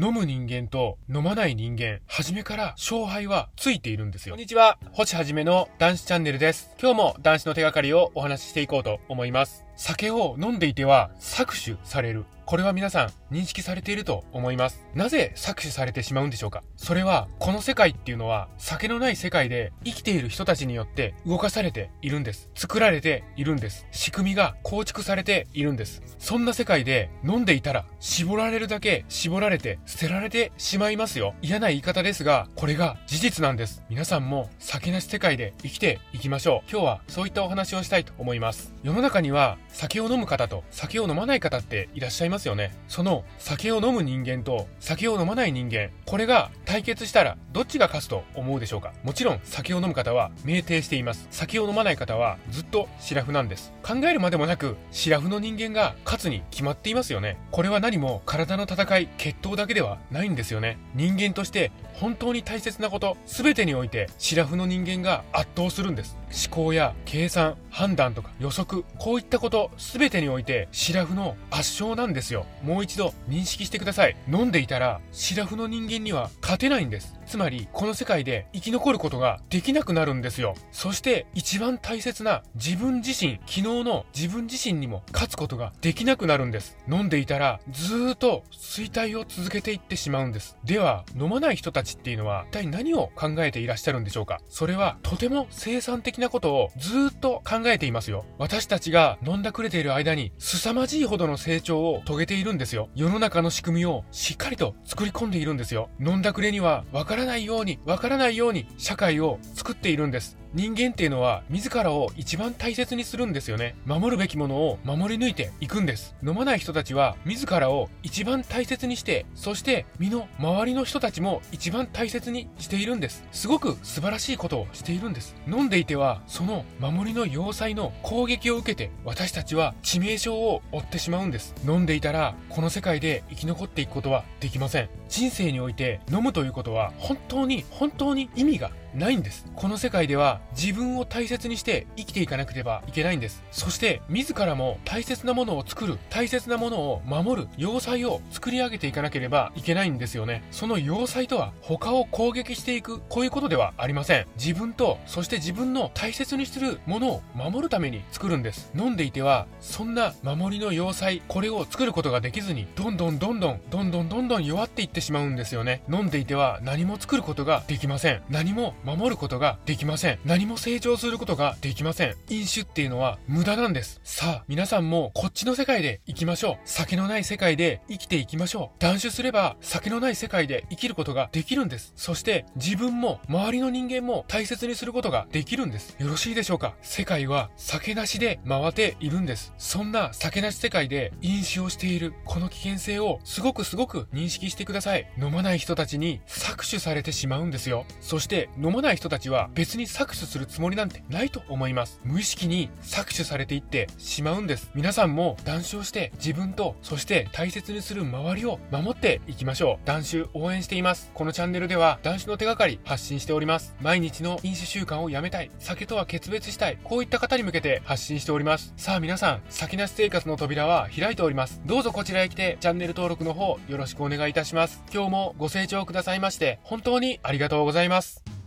飲む人間と飲まない人間、初めから勝敗はついているんですよ。こんにちは、星はじめの男子チャンネルです。今日も男子の手がかりをお話ししていこうと思います。酒を飲んでいては搾取される。これは皆さん認識されていると思います。なぜ搾取されてしまうんでしょうか？それは、この世界っていうのは、酒のない世界で生きている人たちによって動かされているんです。作られているんです。仕組みが構築されているんです。そんな世界で飲んでいたら、絞られるだけ絞られて捨てられてしまいますよ。嫌な言い方ですが、これが事実なんです。皆さんも酒なし世界で生きていきましょう。今日はそういったお話をしたいと思います。世の中には酒を飲む方と酒を飲まない方っていらっしゃいますよね。その酒を飲む人間と酒を飲まない人間、これが対決したらどっちが勝つと思うでしょうか？もちろん酒を飲む方は酩酊しています。酒を飲まない方はずっとシラフなんです。考えるまでもなく、シラフの人間が勝つに決まっていますよね。これは何も体の戦い、決闘だけではないんですよね。人間として本当に大切なこと、全てにおいてシラフの人間が圧倒するんです。思考や計算、判断とか予測、こういったこと全てにおいてシラフの圧勝なんですよ。もう一度認識してください。飲んでいたらシラフの人間には勝てないんです。つまり、この世界で生き残ることができなくなるんですよ。そして一番大切な自分自身、昨日の自分自身にも勝つことができなくなるんです。飲んでいたらずっと衰退を続けていってしまうんです。では、飲まない人たちっていうのは一体何を考えていらっしゃるんでしょうか？それはとても生産的なことをずっと考えていますよ。私たちが飲んだくれている間に凄まじいほどの成長を遂げているんですよ。世の中の仕組みをしっかりと作り込んでいるんですよ。飲んだくれにはわからないように、わからないように社会を作っているんです。人間っていうのは自らを一番大切にするんですよね。守るべきものを守り抜いていくんです。飲まない人たちは自らを一番大切にして、そして身の周りの人たちも一番大切にしているんです。すごく素晴らしいことをしているんです。飲んでいては、その守りの要塞の攻撃を受けて、私たちは致命傷を負ってしまうんです。飲んでいたら、この世界で生き残っていくことはできません。人生において飲むということは、本当に、本当に意味がないんです。この世界では自分を大切にして生きていかなければいけないんです。そして自らも大切なものを作る、大切なものを守る、要塞を作り上げていかなければいけないんですよね。その要塞とは他を攻撃していく、こういうことではありません。自分と、そして自分の大切にするものを守るために作るんです。飲んでいては、そんな守りの要塞、これを作ることができずに、どんどんどんどん、どんどんどんどん弱っていってしまうんですよね。飲んでいては何も作ることができません。何も守ることができません。何も成長することができません。飲酒っていうのは無駄なんです。さあ、皆さんもこっちの世界で生きましょう。酒のない世界で生きていきましょう。断酒すれば酒のない世界で生きることができるんです。そして自分も周りの人間も大切にすることができるんです。よろしいでしょうか？世界は酒なしで回っているんです。そんな酒なし世界で飲酒をしているこの危険性をすごくすごく認識してください。飲まない人たちに搾取されてしまうんですよ。そして飲まない人たちは別に搾取するつもりなんてないと思います。無意識に搾取されていってしまうんです。皆さんも断酒をして自分とそして大切にする周りを守っていきましょう。断酒応援しています。このチャンネルでは断酒の手がかり発信しております。毎日の飲酒習慣をやめたい。酒とは決別したい。こういった方に向けて発信しております。さあ皆さん、酒なし生活の扉は開いております。どうぞこちらへ来てチャンネル登録の方よろしくお願いいたします。今日もご清聴くださいまして本当にありがとうございます。